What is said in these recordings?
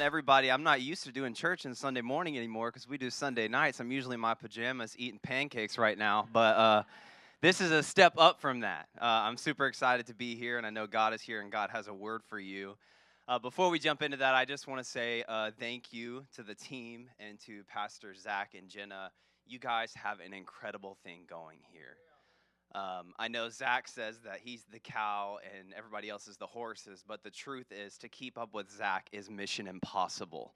telling everybody I'm not used to doing church on Sunday morning anymore because we do Sunday nights. I'm usually in my pajamas eating pancakes right now, but uh, this is a step up from that. Uh, I'm super excited to be here, and I know God is here and God has a word for you. Uh, before we jump into that, I just want to say uh, thank you to the team and to Pastor Zach and Jenna. You guys have an incredible thing going here. Um, I know Zach says that he's the cow and everybody else is the horses, but the truth is to keep up with Zach is mission impossible.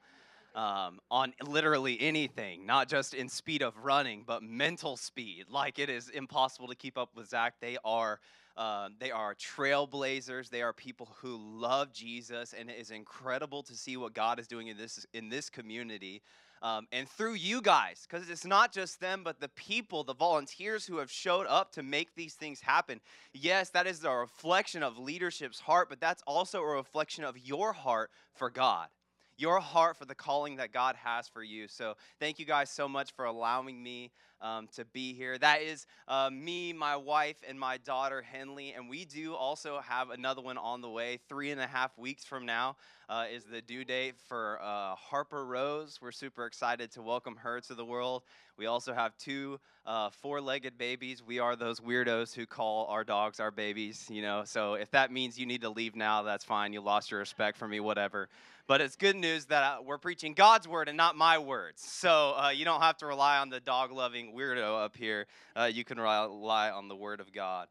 Um, on literally anything, not just in speed of running, but mental speed. Like it is impossible to keep up with Zach. They are uh, they are trailblazers. They are people who love Jesus, and it is incredible to see what God is doing in this in this community. Um, and through you guys, because it's not just them, but the people, the volunteers who have showed up to make these things happen. Yes, that is a reflection of leadership's heart, but that's also a reflection of your heart for God your heart for the calling that God has for you. So, thank you guys so much for allowing me um, to be here. That is uh, me, my wife, and my daughter, Henley. And we do also have another one on the way. Three and a half weeks from now uh, is the due date for uh, Harper Rose. We're super excited to welcome her to the world. We also have two uh, four legged babies. We are those weirdos who call our dogs our babies, you know. So, if that means you need to leave now, that's fine. You lost your respect for me, whatever. But it's good news that uh, we're preaching God's word and not my words. So uh, you don't have to rely on the dog loving weirdo up here. Uh, you can rely on the word of God.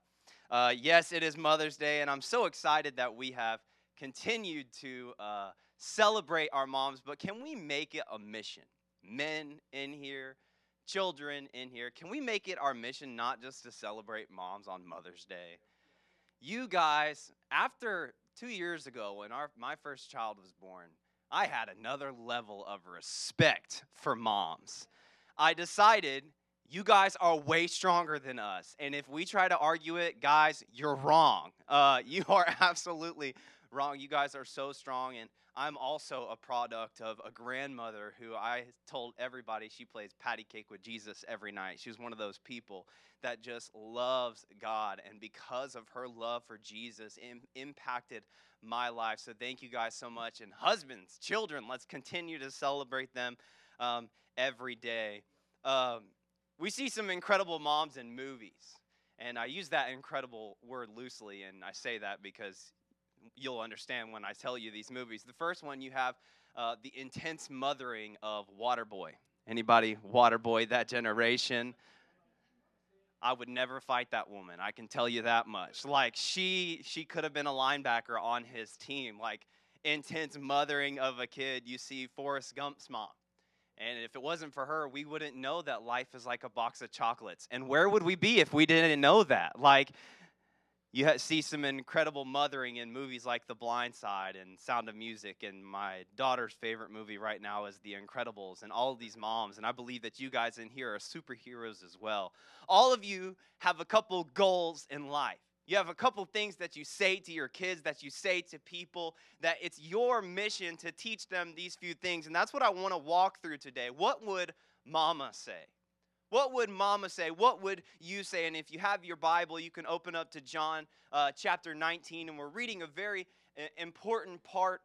Uh, yes, it is Mother's Day, and I'm so excited that we have continued to uh, celebrate our moms. But can we make it a mission? Men in here, children in here, can we make it our mission not just to celebrate moms on Mother's Day? You guys, after two years ago, when our, my first child was born, I had another level of respect for moms. I decided you guys are way stronger than us. And if we try to argue it, guys, you're wrong. Uh, you are absolutely wrong. You guys are so strong. And I'm also a product of a grandmother who I told everybody she plays patty cake with Jesus every night. She was one of those people that just loves God. And because of her love for Jesus, Im- impacted my life. So thank you guys so much. And husbands, children, let's continue to celebrate them um, every day. Um, we see some incredible moms in movies. And I use that incredible word loosely, and I say that because you'll understand when I tell you these movies. The first one you have uh, the intense mothering of Waterboy. Anybody Waterboy that generation? I would never fight that woman. I can tell you that much. Like she she could have been a linebacker on his team. Like intense mothering of a kid. You see Forrest Gump's mom. And if it wasn't for her, we wouldn't know that life is like a box of chocolates. And where would we be if we didn't know that? Like you see some incredible mothering in movies like The Blind Side and Sound of Music. And my daughter's favorite movie right now is The Incredibles and all of these moms. And I believe that you guys in here are superheroes as well. All of you have a couple goals in life. You have a couple things that you say to your kids, that you say to people, that it's your mission to teach them these few things. And that's what I want to walk through today. What would mama say? What would mama say? What would you say? And if you have your Bible, you can open up to John uh, chapter 19, and we're reading a very uh, important part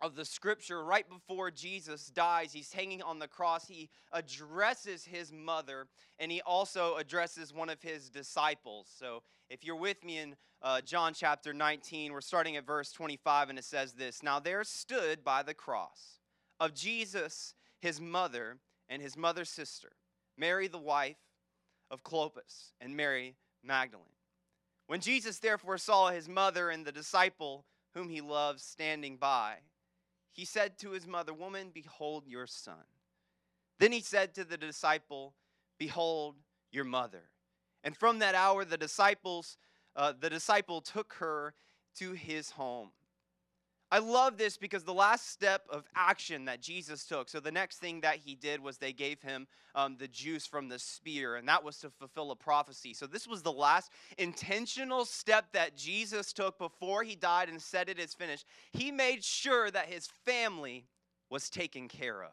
of the scripture right before Jesus dies. He's hanging on the cross. He addresses his mother and he also addresses one of his disciples. So if you're with me in uh, John chapter 19, we're starting at verse 25 and it says this Now there stood by the cross of Jesus his mother and his mother's sister Mary, the wife of Clopas, and Mary Magdalene. When Jesus therefore saw his mother and the disciple whom he loved standing by, he said to his mother, Woman, behold your son. Then he said to the disciple, Behold your mother. And from that hour, the disciples, uh, the disciple took her to his home. I love this because the last step of action that Jesus took, so the next thing that he did was they gave him um, the juice from the spear, and that was to fulfill a prophecy. So this was the last intentional step that Jesus took before he died and said it is finished. He made sure that his family was taken care of.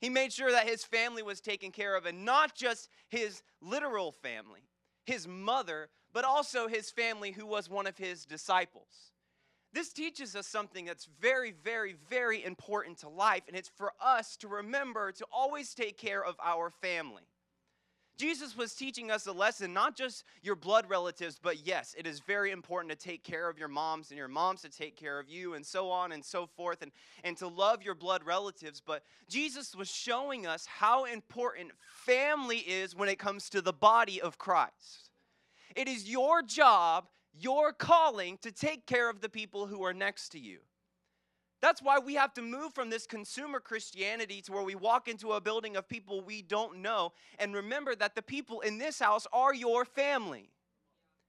He made sure that his family was taken care of, and not just his literal family, his mother, but also his family who was one of his disciples. This teaches us something that's very, very, very important to life, and it's for us to remember to always take care of our family. Jesus was teaching us a lesson, not just your blood relatives, but yes, it is very important to take care of your moms and your moms to take care of you, and so on and so forth, and, and to love your blood relatives. But Jesus was showing us how important family is when it comes to the body of Christ. It is your job, your calling to take care of the people who are next to you. That's why we have to move from this consumer Christianity to where we walk into a building of people we don't know and remember that the people in this house are your family.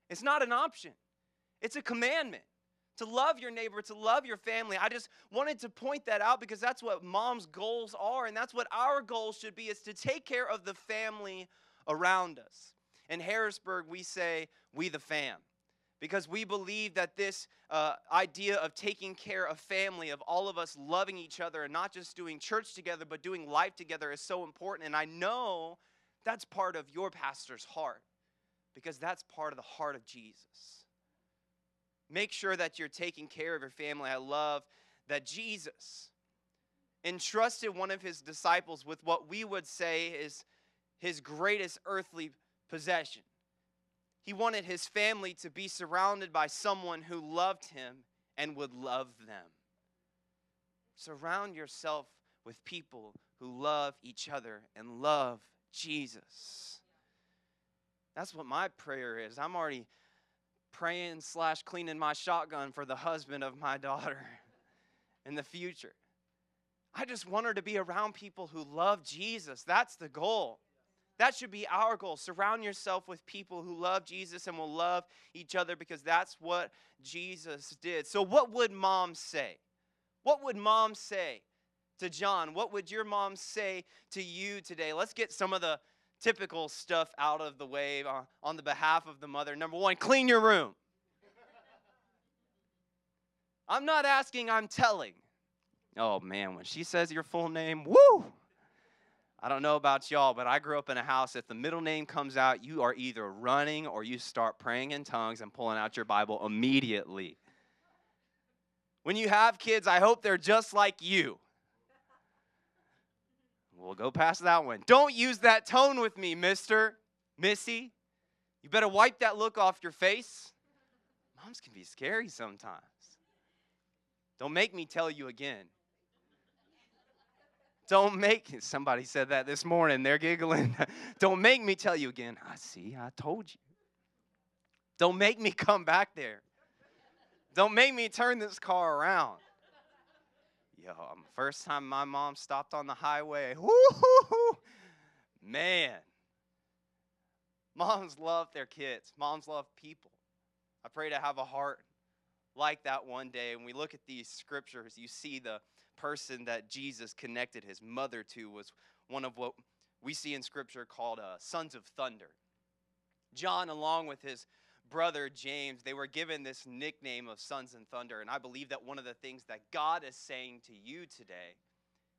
It's not an option, it's a commandment to love your neighbor, to love your family. I just wanted to point that out because that's what mom's goals are, and that's what our goals should be is to take care of the family around us. In Harrisburg, we say, we the fam because we believe that this uh, idea of taking care of family, of all of us loving each other and not just doing church together, but doing life together is so important. And I know that's part of your pastor's heart because that's part of the heart of Jesus. Make sure that you're taking care of your family. I love that Jesus entrusted one of his disciples with what we would say is his greatest earthly possession he wanted his family to be surrounded by someone who loved him and would love them. Surround yourself with people who love each other and love Jesus. That's what my prayer is. I'm already praying slash cleaning my shotgun for the husband of my daughter in the future. I just want her to be around people who love Jesus. That's the goal. That should be our goal. Surround yourself with people who love Jesus and will love each other because that's what Jesus did. So, what would mom say? What would mom say to John? What would your mom say to you today? Let's get some of the typical stuff out of the way uh, on the behalf of the mother. Number one, clean your room. I'm not asking, I'm telling. Oh man, when she says your full name, woo! I don't know about y'all, but I grew up in a house. If the middle name comes out, you are either running or you start praying in tongues and pulling out your Bible immediately. When you have kids, I hope they're just like you. We'll go past that one. Don't use that tone with me, mister, missy. You better wipe that look off your face. Moms can be scary sometimes. Don't make me tell you again. Don't make somebody said that this morning. They're giggling. Don't make me tell you again. I see, I told you. Don't make me come back there. Don't make me turn this car around. Yo, first time my mom stopped on the highway. Woo-hoo-hoo. Man. Moms love their kids. Moms love people. I pray to have a heart like that one day. When we look at these scriptures, you see the person that Jesus connected his mother to was one of what we see in Scripture called uh, sons of thunder. John, along with his brother James, they were given this nickname of sons and thunder. And I believe that one of the things that God is saying to you today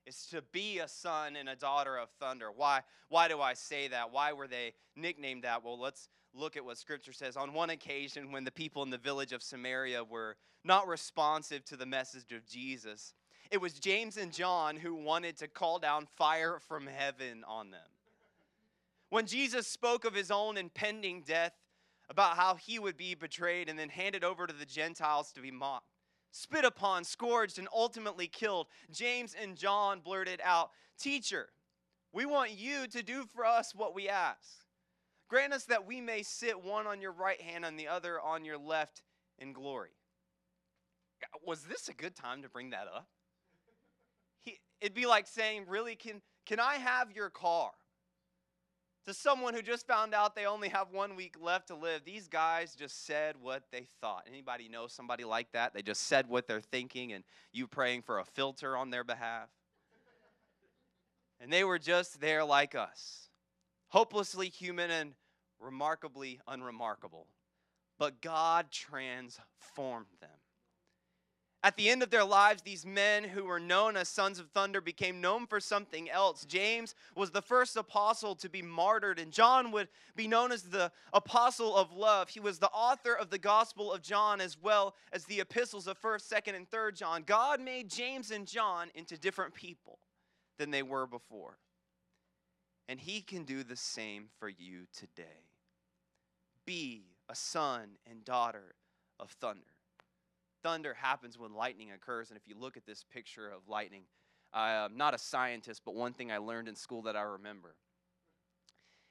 is to be a son and a daughter of thunder. Why, why do I say that? Why were they nicknamed that? Well, let's look at what scripture says. On one occasion, when the people in the village of Samaria were not responsive to the message of Jesus, it was James and John who wanted to call down fire from heaven on them. When Jesus spoke of his own impending death, about how he would be betrayed and then handed over to the Gentiles to be mocked, spit upon, scourged, and ultimately killed, James and John blurted out, Teacher, we want you to do for us what we ask. Grant us that we may sit one on your right hand and the other on your left in glory. Was this a good time to bring that up? It'd be like saying, really, can, can I have your car? To someone who just found out they only have one week left to live, these guys just said what they thought. Anybody know somebody like that? They just said what they're thinking, and you praying for a filter on their behalf. And they were just there like us, hopelessly human and remarkably unremarkable. But God transformed them. At the end of their lives, these men who were known as sons of thunder became known for something else. James was the first apostle to be martyred, and John would be known as the apostle of love. He was the author of the Gospel of John as well as the epistles of 1st, 2nd, and 3rd John. God made James and John into different people than they were before. And he can do the same for you today. Be a son and daughter of thunder thunder happens when lightning occurs. And if you look at this picture of lightning, I'm not a scientist, but one thing I learned in school that I remember.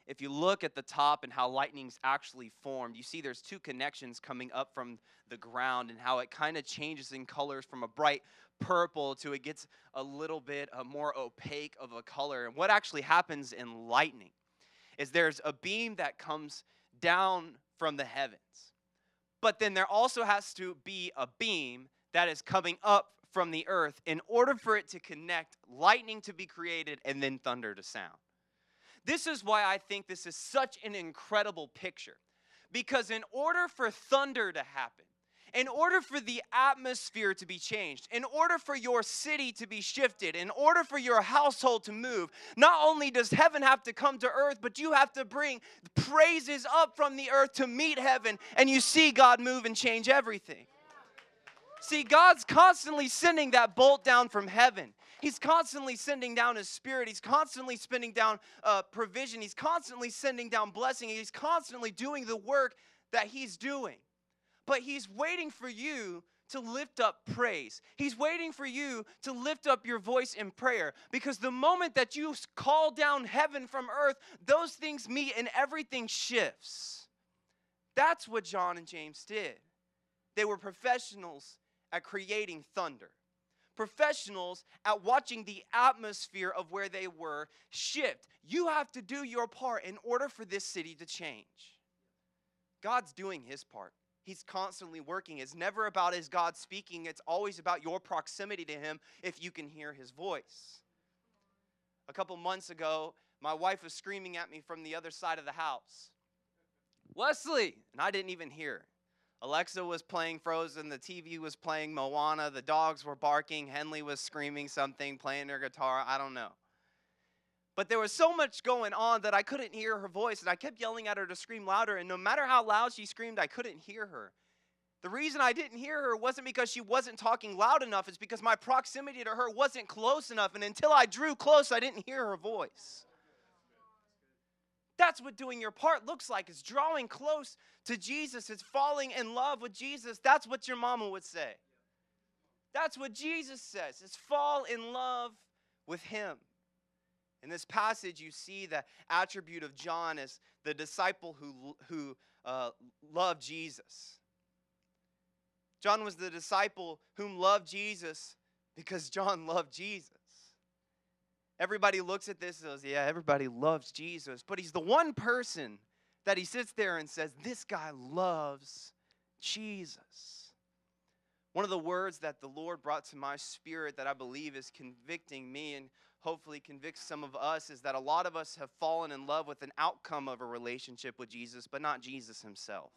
If you look at the top and how lightning's actually formed, you see there's two connections coming up from the ground and how it kind of changes in colors from a bright purple to it gets a little bit uh, more opaque of a color. And what actually happens in lightning is there's a beam that comes down from the heavens but then there also has to be a beam that is coming up from the earth in order for it to connect, lightning to be created, and then thunder to sound. This is why I think this is such an incredible picture. Because in order for thunder to happen, in order for the atmosphere to be changed, in order for your city to be shifted, in order for your household to move, not only does heaven have to come to earth, but you have to bring praises up from the earth to meet heaven, and you see God move and change everything. See, God's constantly sending that bolt down from heaven. He's constantly sending down His Spirit. He's constantly spinning down uh, provision. He's constantly sending down blessing. He's constantly doing the work that He's doing but He's waiting for you to lift up praise. He's waiting for you to lift up your voice in prayer because the moment that you call down heaven from earth, those things meet and everything shifts. That's what John and James did. They were professionals at creating thunder, professionals at watching the atmosphere of where they were shift. You have to do your part in order for this city to change. God's doing his part. He's constantly working. It's never about is God speaking, it's always about your proximity to Him if you can hear His voice. A couple months ago, my wife was screaming at me from the other side of the house Wesley! And I didn't even hear. Alexa was playing Frozen, the TV was playing Moana, the dogs were barking, Henley was screaming something, playing her guitar, I don't know. But there was so much going on that I couldn't hear her voice, and I kept yelling at her to scream louder. And no matter how loud she screamed, I couldn't hear her. The reason I didn't hear her wasn't because she wasn't talking loud enough, it's because my proximity to her wasn't close enough. And until I drew close, I didn't hear her voice. That's what doing your part looks like. It's drawing close to Jesus. It's falling in love with Jesus. That's what your mama would say. That's what Jesus says. It's fall in love with him. In this passage, you see the attribute of John as the disciple who, who uh, loved Jesus. John was the disciple whom loved Jesus because John loved Jesus. Everybody looks at this and says, Yeah, everybody loves Jesus. But he's the one person that he sits there and says, This guy loves Jesus. One of the words that the Lord brought to my spirit that I believe is convicting me and hopefully convicts some of us is that a lot of us have fallen in love with an outcome of a relationship with Jesus, but not Jesus himself.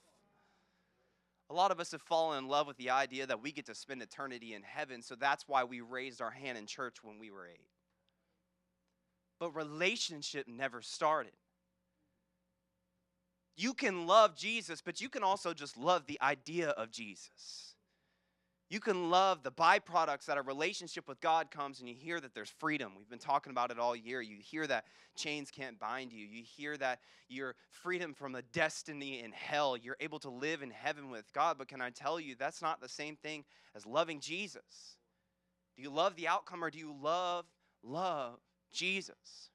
A lot of us have fallen in love with the idea that we get to spend eternity in heaven, so that's why we raised our hand in church when we were eight. But relationship never started. You can love Jesus, but you can also just love the idea of Jesus. You can love the byproducts that a relationship with God comes, and you hear that there's freedom. We've been talking about it all year. You hear that chains can't bind you. You hear that you're freedom from a destiny in hell. You're able to live in heaven with God. But can I tell you, that's not the same thing as loving Jesus. Do you love the outcome or do you love, love Jesus?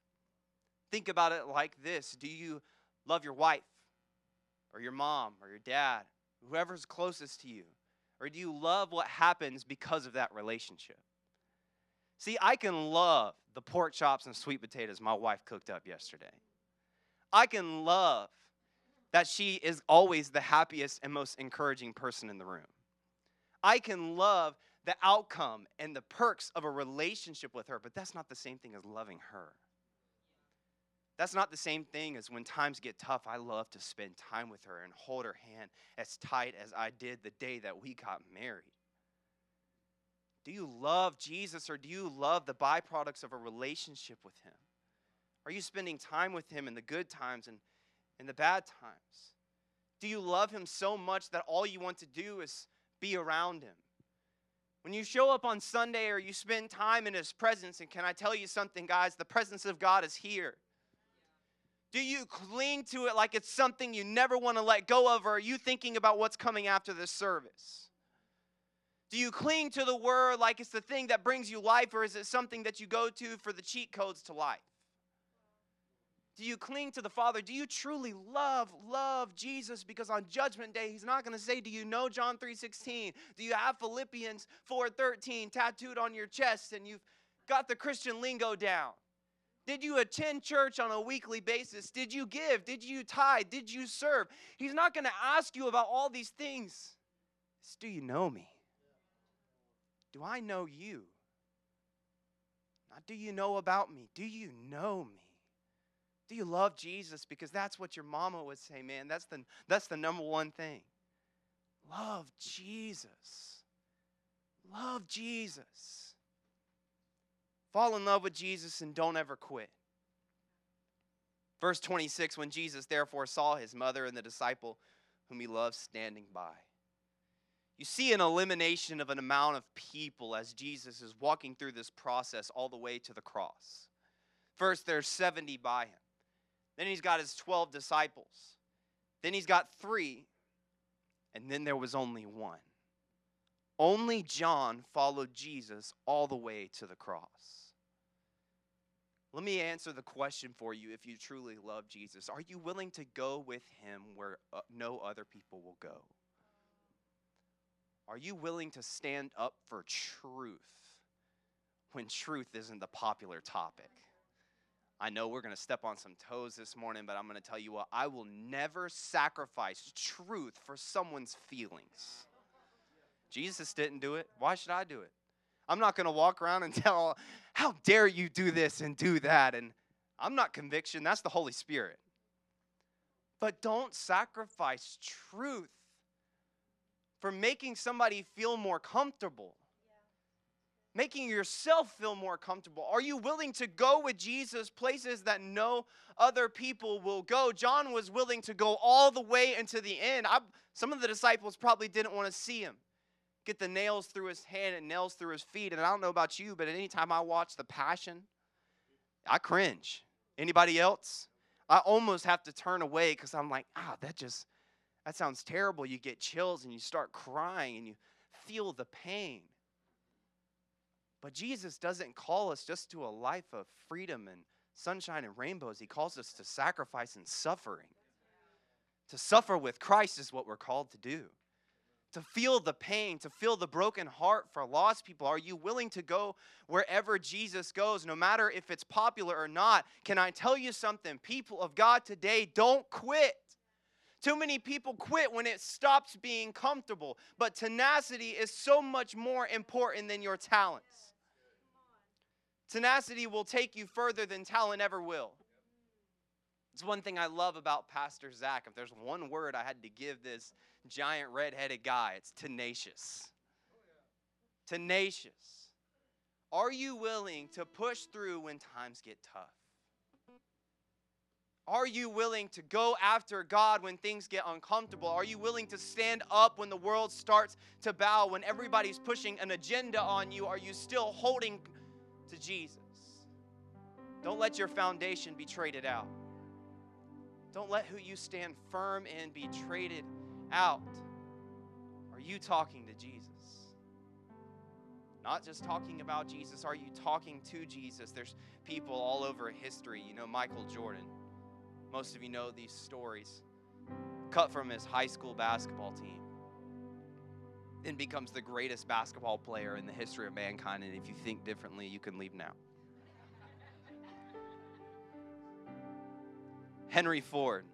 Think about it like this Do you love your wife or your mom or your dad, whoever's closest to you? Or do you love what happens because of that relationship? See, I can love the pork chops and sweet potatoes my wife cooked up yesterday. I can love that she is always the happiest and most encouraging person in the room. I can love the outcome and the perks of a relationship with her, but that's not the same thing as loving her. That's not the same thing as when times get tough, I love to spend time with her and hold her hand as tight as I did the day that we got married. Do you love Jesus or do you love the byproducts of a relationship with Him? Are you spending time with Him in the good times and in the bad times? Do you love Him so much that all you want to do is be around Him? When you show up on Sunday or you spend time in His presence, and can I tell you something, guys? The presence of God is here. Do you cling to it like it's something you never want to let go of, or are you thinking about what's coming after this service? Do you cling to the word like it's the thing that brings you life, or is it something that you go to for the cheat codes to life? Do you cling to the Father? Do you truly love, love Jesus? Because on Judgment Day, He's not going to say, Do you know John 3.16? Do you have Philippians 4.13 tattooed on your chest and you've got the Christian lingo down? Did you attend church on a weekly basis? Did you give? Did you tithe? Did you serve? He's not going to ask you about all these things. It's, do you know me? Do I know you? Not do you know about me? Do you know me? Do you love Jesus? Because that's what your mama would say, man. That's the, that's the number one thing. Love Jesus. Love Jesus. Fall in love with Jesus and don't ever quit. Verse 26 When Jesus therefore saw his mother and the disciple whom he loved standing by. You see an elimination of an amount of people as Jesus is walking through this process all the way to the cross. First, there's 70 by him. Then he's got his 12 disciples. Then he's got three. And then there was only one. Only John followed Jesus all the way to the cross. Let me answer the question for you if you truly love Jesus. Are you willing to go with him where uh, no other people will go? Are you willing to stand up for truth when truth isn't the popular topic? I know we're going to step on some toes this morning, but I'm going to tell you what I will never sacrifice truth for someone's feelings. Jesus didn't do it. Why should I do it? I'm not going to walk around and tell, how dare you do this and do that? And I'm not conviction, that's the Holy Spirit. But don't sacrifice truth for making somebody feel more comfortable, making yourself feel more comfortable. Are you willing to go with Jesus places that no other people will go? John was willing to go all the way into the end. I, some of the disciples probably didn't want to see him get the nails through his hand and nails through his feet. And I don't know about you, but anytime I watch The Passion, I cringe. Anybody else? I almost have to turn away because I'm like, ah, that just, that sounds terrible. You get chills and you start crying and you feel the pain. But Jesus doesn't call us just to a life of freedom and sunshine and rainbows. He calls us to sacrifice and suffering. To suffer with Christ is what we're called to do to feel the pain, to feel the broken heart for lost people? Are you willing to go wherever Jesus goes, no matter if it's popular or not? Can I tell you something? People of God today don't quit. Too many people quit when it stops being comfortable, but tenacity is so much more important than your talents. Tenacity will take you further than talent ever will. It's one thing I love about Pastor Zach. If there's one word I had to give this giant red-headed guy, it's tenacious. Tenacious. Are you willing to push through when times get tough? Are you willing to go after God when things get uncomfortable? Are you willing to stand up when the world starts to bow, when everybody's pushing an agenda on you? Are you still holding to Jesus? Don't let your foundation be traded out. Don't let who you stand firm in be traded out. Are you talking to Jesus? Not just talking about Jesus, are you talking to Jesus? There's people all over history. You know, Michael Jordan. Most of you know these stories. Cut from his high school basketball team. Then becomes the greatest basketball player in the history of mankind. And if you think differently, you can leave now. Henry Ford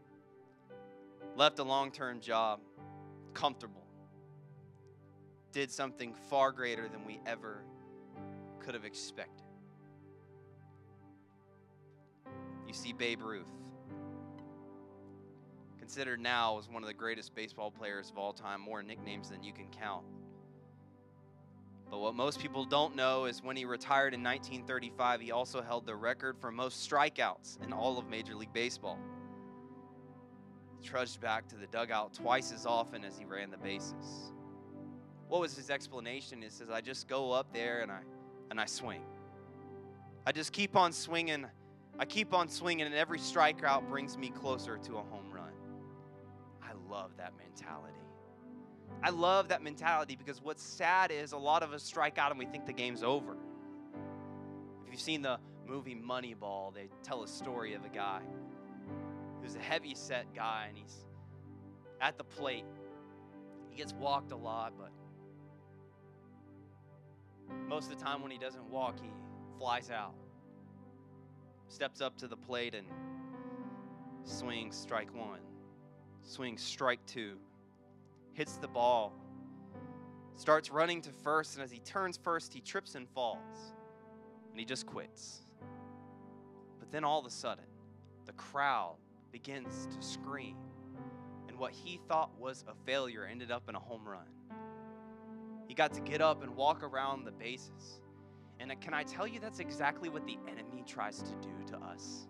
left a long term job, comfortable, did something far greater than we ever could have expected. You see Babe Ruth, considered now as one of the greatest baseball players of all time, more nicknames than you can count. But what most people don't know is when he retired in 1935, he also held the record for most strikeouts in all of Major League Baseball. Trudged back to the dugout twice as often as he ran the bases. What was his explanation? He says, I just go up there and I and I swing. I just keep on swinging. I keep on swinging, and every strikeout brings me closer to a home run. I love that mentality. I love that mentality because what's sad is a lot of us strike out and we think the game's over. If you've seen the movie Moneyball, they tell a story of a guy who's a heavy set guy and he's at the plate. He gets walked a lot, but most of the time when he doesn't walk, he flies out. Steps up to the plate and swings strike one, swings strike two, hits the ball, starts running to first, and as he turns first, he trips and falls, and he just quits. But then all of a sudden, the crowd begins to scream, and what he thought was a failure ended up in a home run. He got to get up and walk around the bases. And can I tell you, that's exactly what the enemy tries to do to us.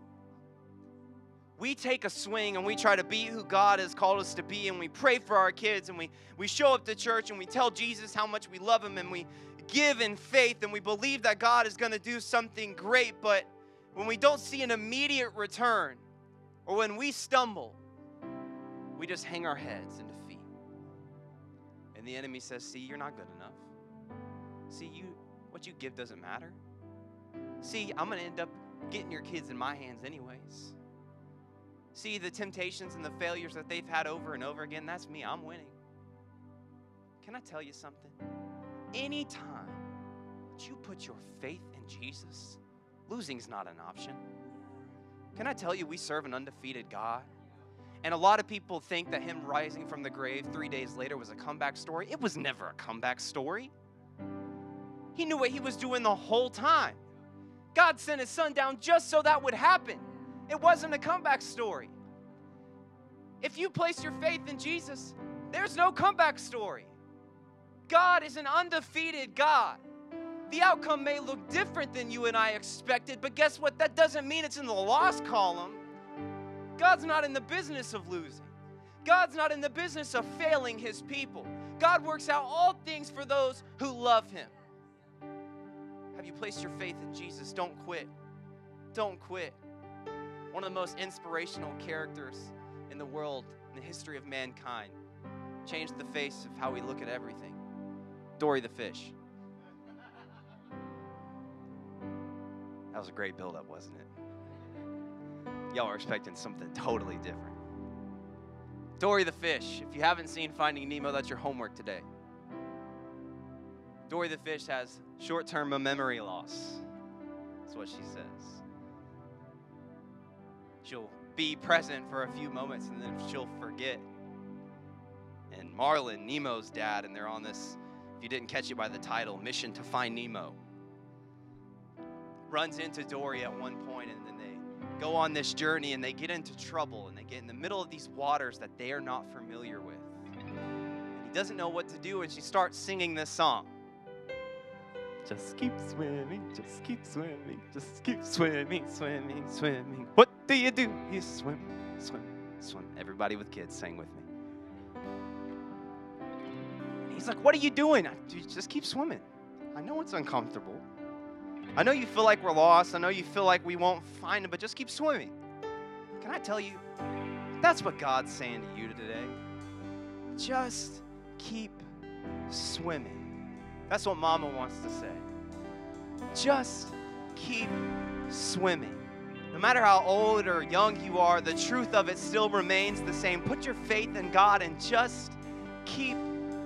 We take a swing and we try to be who God has called us to be, and we pray for our kids, and we, we show up to church and we tell Jesus how much we love him, and we give in faith, and we believe that God is going to do something great. But when we don't see an immediate return, or when we stumble, we just hang our heads in defeat. And the enemy says, See, you're not good enough. See, you what you give doesn't matter. See, I'm to end up getting your kids in my hands anyways. See, the temptations and the failures that they've had over and over again, that's me. I'm winning. Can I tell you something? Anytime that you put your faith in Jesus, losing's not an option. Can I tell you, we serve an undefeated God? And a lot of people think that him rising from the grave three days later was a comeback story. It was never a comeback story. He knew what he was doing the whole time. God sent his son down just so that would happen. It wasn't a comeback story. If you place your faith in Jesus, there's no comeback story. God is an undefeated God. The outcome may look different than you and I expected, but guess what? That doesn't mean it's in the loss column. God's not in the business of losing. God's not in the business of failing his people. God works out all things for those who love him. Have you placed your faith in Jesus? Don't quit. Don't quit. One of the most inspirational characters in the world, in the history of mankind, changed the face of how we look at everything. Dory the fish. That was a great build-up, wasn't it? y'all are expecting something totally different. Dory the fish. If you haven't seen Finding Nemo, that's your homework today. Dory the fish has short term memory loss. That's what she says. She'll be present for a few moments and then she'll forget. And Marlin, Nemo's dad, and they're on this, if you didn't catch it by the title, mission to find Nemo, runs into Dory at one point and then they go on this journey and they get into trouble and they get in the middle of these waters that they are not familiar with. And he doesn't know what to do, and she starts singing this song. Just keep swimming, just keep swimming, just keep swimming, swimming, swimming. What do you do? You swim, swim, swim. Everybody with kids, sing with me. And he's like, What are you doing? I, just keep swimming. I know it's uncomfortable. I know you feel like we're lost. I know you feel like we won't find him, but just keep swimming. Can I tell you, that's what God's saying to you today. Just keep swimming. That's what Mama wants to say. Just keep swimming. No matter how old or young you are, the truth of it still remains the same. Put your faith in God and just keep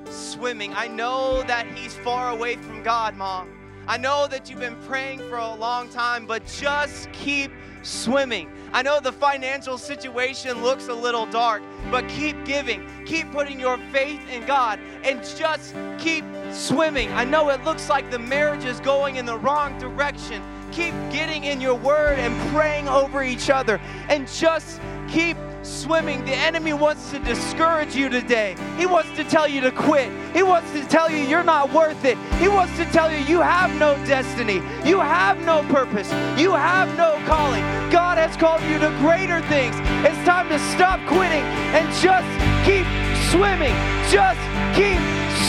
swimming. I know that He's far away from God, Mom. I know that you've been praying for a long time, but just keep swimming. I know the financial situation looks a little dark, but keep giving. Keep putting your faith in God and just keep swimming. I know it looks like the marriage is going in the wrong direction. Keep getting in your word and praying over each other and just keep swimming, the enemy wants to discourage you today. He wants to tell you to quit. He wants to tell you you're not worth it. He wants to tell you you have no destiny. You have no purpose. You have no calling. God has called you to greater things. It's time to stop quitting and just keep swimming. Just keep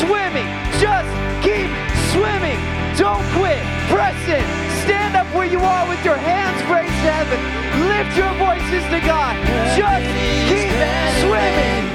swimming. Just keep swimming. Don't quit. Press it. Stand stand up where you are with your hands raised to heaven. Lift your voices to God. Just keep swimming.